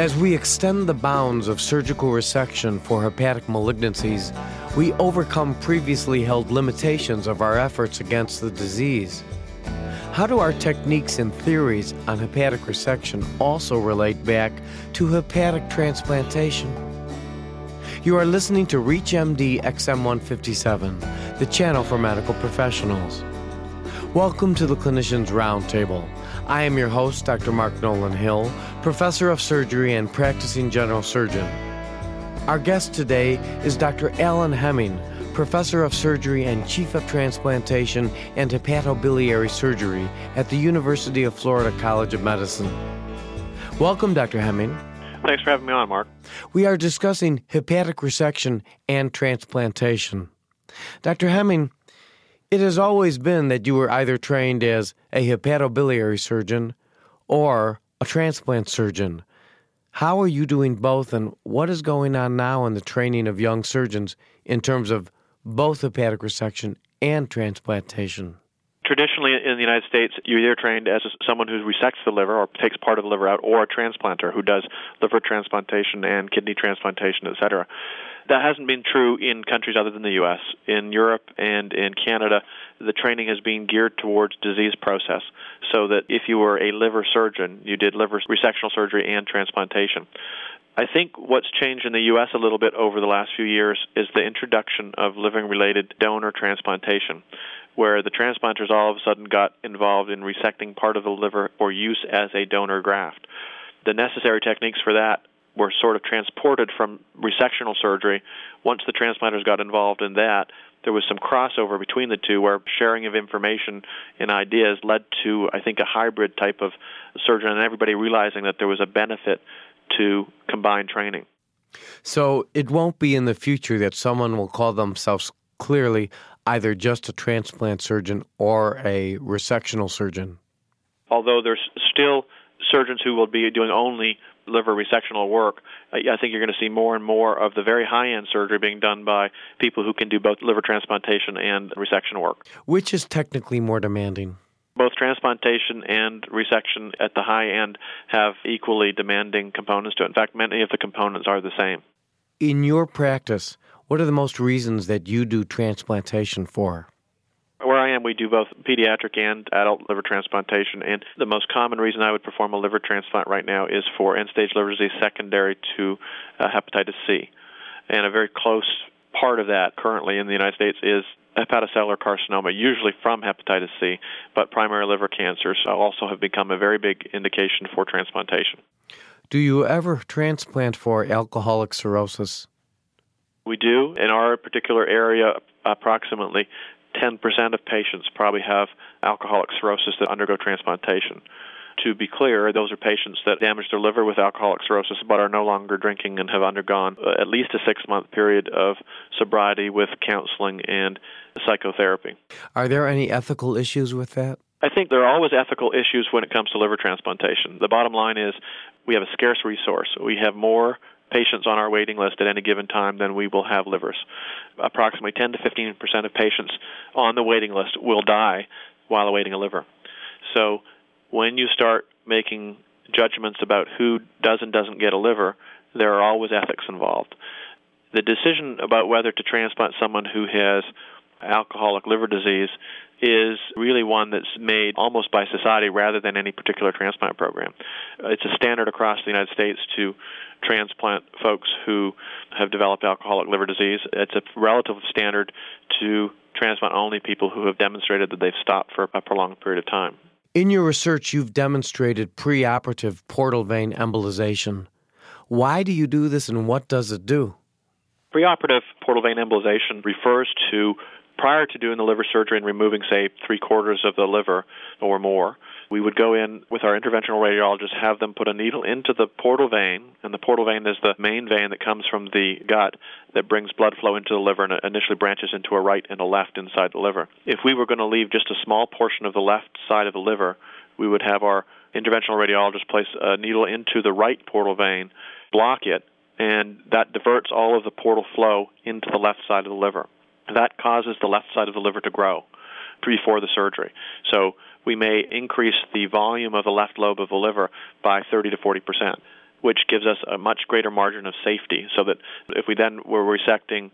As we extend the bounds of surgical resection for hepatic malignancies, we overcome previously held limitations of our efforts against the disease. How do our techniques and theories on hepatic resection also relate back to hepatic transplantation? You are listening to ReachMD XM157, the channel for medical professionals. Welcome to the Clinicians Roundtable. I am your host, Dr. Mark Nolan Hill, professor of surgery and practicing general surgeon. Our guest today is Dr. Alan Hemming, professor of surgery and chief of transplantation and hepatobiliary surgery at the University of Florida College of Medicine. Welcome, Dr. Hemming. Thanks for having me on, Mark. We are discussing hepatic resection and transplantation. Dr. Hemming, it has always been that you were either trained as a hepatobiliary surgeon or a transplant surgeon. How are you doing both, and what is going on now in the training of young surgeons in terms of both hepatic resection and transplantation? Traditionally, in the United States, you're either trained as someone who resects the liver or takes part of the liver out, or a transplanter who does liver transplantation and kidney transplantation, et cetera. That hasn't been true in countries other than the U.S. In Europe and in Canada, the training has been geared towards disease process, so that if you were a liver surgeon, you did liver resectional surgery and transplantation. I think what's changed in the U.S. a little bit over the last few years is the introduction of living related donor transplantation, where the transplanters all of a sudden got involved in resecting part of the liver for use as a donor graft. The necessary techniques for that were sort of transported from resectional surgery. Once the transplanters got involved in that, there was some crossover between the two where sharing of information and ideas led to, I think, a hybrid type of surgeon and everybody realizing that there was a benefit to combined training. So it won't be in the future that someone will call themselves clearly either just a transplant surgeon or a resectional surgeon. Although there's still surgeons who will be doing only liver resectional work, I think you're going to see more and more of the very high end surgery being done by people who can do both liver transplantation and resection work. Which is technically more demanding? Both transplantation and resection at the high end have equally demanding components to it. In fact, many of the components are the same. In your practice, what are the most reasons that you do transplantation for? Where I am, we do both pediatric and adult liver transplantation, and the most common reason I would perform a liver transplant right now is for end stage liver disease secondary to uh, hepatitis C. And a very close part of that currently in the United States is hepatocellular carcinoma, usually from hepatitis C, but primary liver cancers also have become a very big indication for transplantation. Do you ever transplant for alcoholic cirrhosis? We do. In our particular area, approximately 10% of patients probably have alcoholic cirrhosis that undergo transplantation. To be clear, those are patients that damage their liver with alcoholic cirrhosis but are no longer drinking and have undergone uh, at least a six month period of sobriety with counseling and psychotherapy. Are there any ethical issues with that? I think there are always ethical issues when it comes to liver transplantation. The bottom line is we have a scarce resource. We have more patients on our waiting list at any given time than we will have livers. Approximately 10 to 15 percent of patients on the waiting list will die while awaiting a liver. So when you start making judgments about who does and doesn't get a liver, there are always ethics involved. The decision about whether to transplant someone who has alcoholic liver disease is really one that's made almost by society rather than any particular transplant program. Uh, it's a standard across the United States to transplant folks who have developed alcoholic liver disease. It's a relative standard to transplant only people who have demonstrated that they've stopped for a prolonged period of time. In your research, you've demonstrated preoperative portal vein embolization. Why do you do this and what does it do? Preoperative portal vein embolization refers to prior to doing the liver surgery and removing, say, three quarters of the liver or more, we would go in with our interventional radiologist, have them put a needle into the portal vein, and the portal vein is the main vein that comes from the gut that brings blood flow into the liver and initially branches into a right and a left inside the liver. If we were going to leave just a small portion of the left side of the liver, we would have our interventional radiologist place a needle into the right portal vein, block it, and that diverts all of the portal flow into the left side of the liver that causes the left side of the liver to grow before the surgery. So we may increase the volume of the left lobe of the liver by 30 to 40 percent. which gives us a much greater margin of safety. So that if we then were resecting,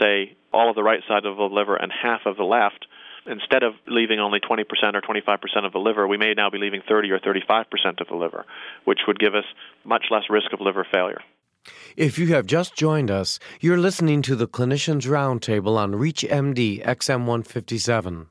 say, all of the right side of the liver and half of the left, instead of leaving only 20% or 25% of the liver, we may now be leaving 30 or 35% of the liver, which would give us much less risk of liver failure. If you have just joined us, you're listening to the Clinicians Roundtable on ReachMD XM157.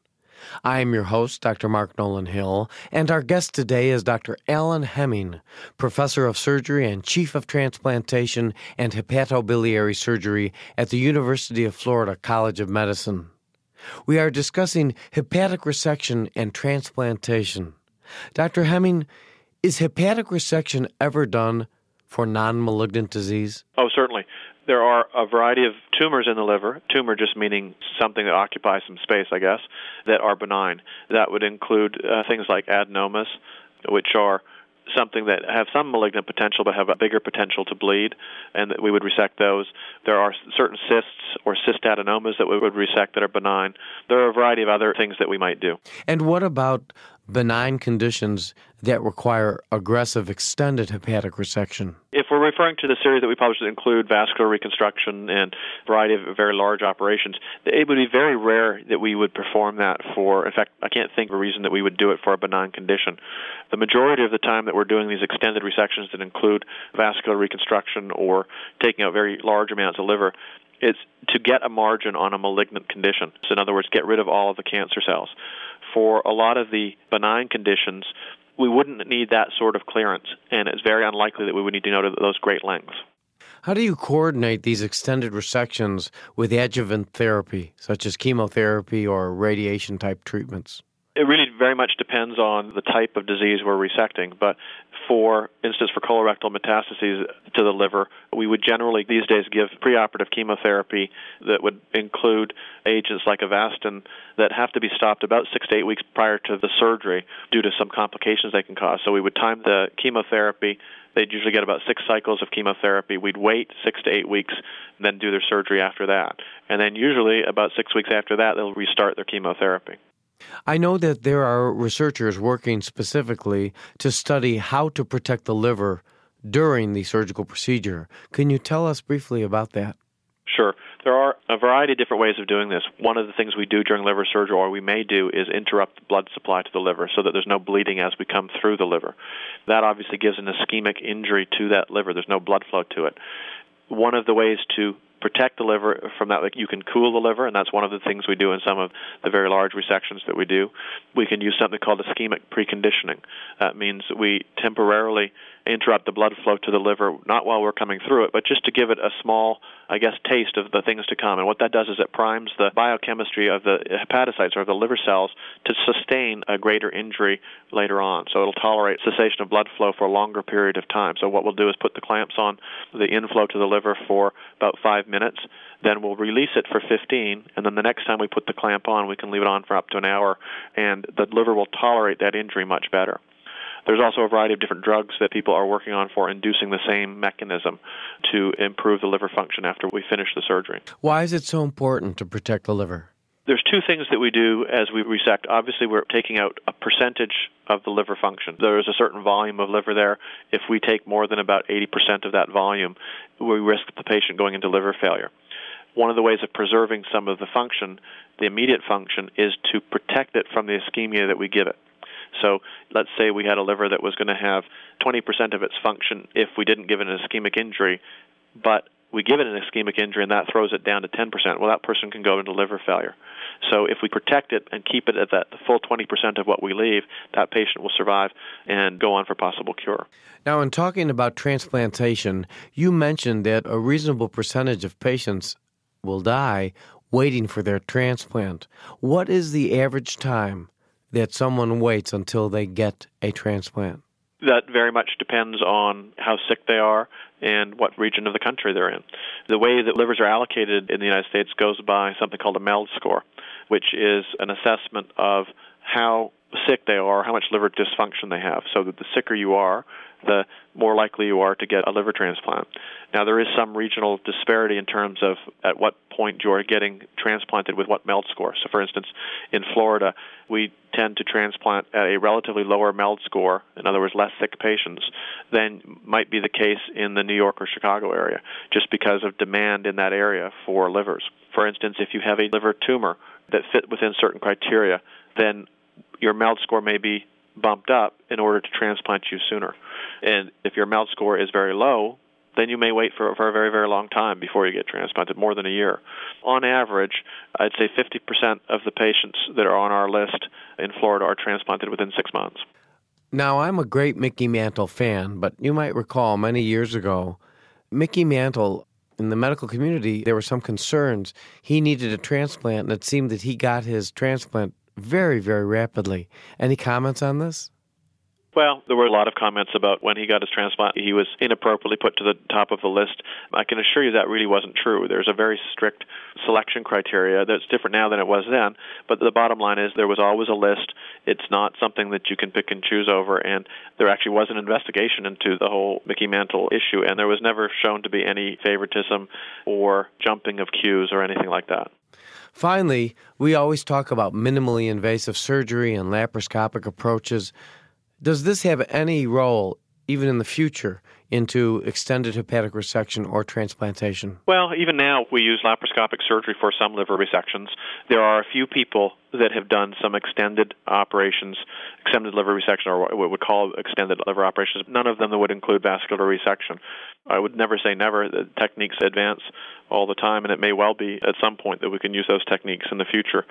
I am your host, Dr. Mark Nolan Hill, and our guest today is Dr. Alan Hemming, Professor of Surgery and Chief of Transplantation and Hepatobiliary Surgery at the University of Florida College of Medicine. We are discussing hepatic resection and transplantation. Dr. Hemming, is hepatic resection ever done for non malignant disease? Oh, certainly. There are a variety of tumors in the liver, tumor just meaning something that occupies some space, I guess, that are benign. That would include uh, things like adenomas, which are something that have some malignant potential but have a bigger potential to bleed, and that we would resect those. There are certain cysts or cystadenomas that we would resect that are benign. There are a variety of other things that we might do. And what about benign conditions that require aggressive extended hepatic resection? If we're referring to the series that we published that include vascular reconstruction and a variety of very large operations, it would be very rare that we would perform that for, in fact, I can't think of a reason that we would do it for a benign condition. The majority of the time that we're doing these extended resections that include vascular reconstruction or taking out very large amounts of liver, it's to get a margin on a malignant condition. So, in other words, get rid of all of the cancer cells. For a lot of the benign conditions, we wouldn't need that sort of clearance, and it's very unlikely that we would need to go to those great lengths. How do you coordinate these extended resections with adjuvant therapy, such as chemotherapy or radiation type treatments? It really very much depends on the type of disease we're resecting, but for instance, for colorectal metastases to the liver, we would generally these days give preoperative chemotherapy that would include agents like Avastin that have to be stopped about six to eight weeks prior to the surgery due to some complications they can cause. So we would time the chemotherapy. They'd usually get about six cycles of chemotherapy. We'd wait six to eight weeks, and then do their surgery after that. And then usually about six weeks after that, they'll restart their chemotherapy. I know that there are researchers working specifically to study how to protect the liver during the surgical procedure. Can you tell us briefly about that? Sure. There are a variety of different ways of doing this. One of the things we do during liver surgery, or we may do, is interrupt the blood supply to the liver so that there's no bleeding as we come through the liver. That obviously gives an ischemic injury to that liver. There's no blood flow to it. One of the ways to protect the liver from that. Like you can cool the liver, and that's one of the things we do in some of the very large resections that we do. We can use something called ischemic preconditioning. That means we temporarily interrupt the blood flow to the liver, not while we're coming through it, but just to give it a small, I guess, taste of the things to come. And what that does is it primes the biochemistry of the hepatocytes or the liver cells to sustain a greater injury later on. So it'll tolerate cessation of blood flow for a longer period of time. So what we'll do is put the clamps on the inflow to the liver for about five minutes. Then we'll release it for 15, and then the next time we put the clamp on, we can leave it on for up to an hour, and the liver will tolerate that injury much better. There's also a variety of different drugs that people are working on for inducing the same mechanism to improve the liver function after we finish the surgery. Why is it so important to protect the liver? There's two things that we do as we resect. Obviously, we're taking out a percentage of the liver function. There is a certain volume of liver there. If we take more than about 80% of that volume, we risk the patient going into liver failure. One of the ways of preserving some of the function, the immediate function, is to protect it from the ischemia that we give it. So let's say we had a liver that was going to have 20% of its function if we didn't give it an ischemic injury, but we give it an ischemic injury and that throws it down to 10%. Well, that person can go into liver failure. So if we protect it and keep it at that full 20% of what we leave, that patient will survive and go on for possible cure. Now, in talking about transplantation, you mentioned that a reasonable percentage of patients will die waiting for their transplant. What is the average time that someone waits until they get a transplant? That very much depends on how sick they are and what region of the country they're in. The way that livers are allocated in the United States goes by something called a MELD score, which is an assessment of how sick they are, how much liver dysfunction they have. So that the sicker you are, the more likely you are to get a liver transplant. Now, there is some regional disparity in terms of at what point you're getting transplanted with what MELD score. So, for instance, in Florida, we tend to transplant at a relatively lower MELD score, in other words, less sick patients, than might be the case in the New York or Chicago area, just because of demand in that area for livers. For instance, if you have a liver tumor that fit within certain criteria, then your MELD score may be bumped up in order to transplant you sooner. And if your MELD score is very low, then you may wait for, for a very, very long time before you get transplanted, more than a year. On average, I'd say 50% of the patients that are on our list in Florida are transplanted within six months. Now, I'm a great Mickey Mantle fan, but you might recall many years ago, Mickey Mantle, in the medical community, there were some concerns. He needed a transplant, and it seemed that he got his transplant very, very rapidly. Any comments on this? Well, there were a lot of comments about when he got his transplant, he was inappropriately put to the top of the list. I can assure you that really wasn't true. There's a very strict selection criteria that's different now than it was then, but the bottom line is there was always a list. It's not something that you can pick and choose over, and there actually was an investigation into the whole Mickey Mantle issue, and there was never shown to be any favoritism or jumping of queues or anything like that. Finally, we always talk about minimally invasive surgery and laparoscopic approaches. Does this have any role, even in the future, into extended hepatic resection or transplantation? Well, even now we use laparoscopic surgery for some liver resections. There are a few people that have done some extended operations, extended liver resection, or what we would call extended liver operations. None of them would include vascular resection. I would never say never. The techniques advance all the time, and it may well be at some point that we can use those techniques in the future.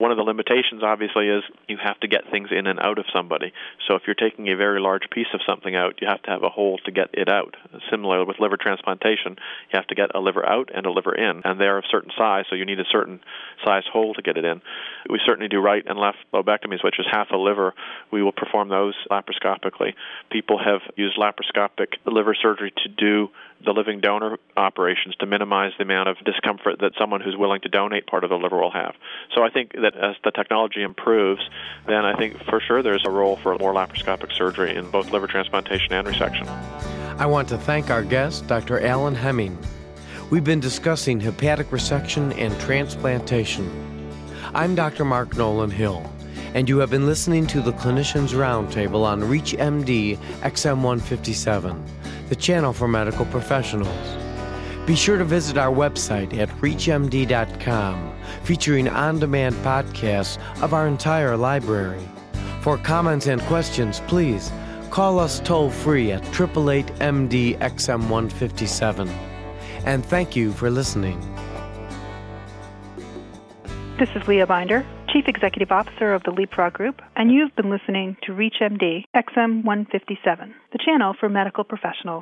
One of the limitations, obviously, is you have to get things in and out of somebody. So if you're taking a very large piece of something out, you have to have a hole to get it out. Similarly with liver transplantation, you have to get a liver out and a liver in, and they're of certain size, so you need a certain size hole to get it in. We certainly do right and left lobectomies, which is half a liver. We will perform those laparoscopically. People have used laparoscopic liver surgery to do the living donor operations to minimize the amount of discomfort that someone who's willing to donate part of the liver will have. So I think that as the technology improves, then I think for sure there's a role for more laparoscopic surgery in both liver transplantation and resection. I want to thank our guest, Dr. Alan Hemming. We've been discussing hepatic resection and transplantation. I'm Dr. Mark Nolan Hill, and you have been listening to the Clinicians Roundtable on ReachMD XM157, the channel for medical professionals. Be sure to visit our website at reachmd.com, featuring on demand podcasts of our entire library. For comments and questions, please call us toll free at 888 MD XM157. And thank you for listening. This is Leah Binder, Chief Executive Officer of the Leapfrog Group, and you've been listening to ReachMD XM157, the channel for medical professionals.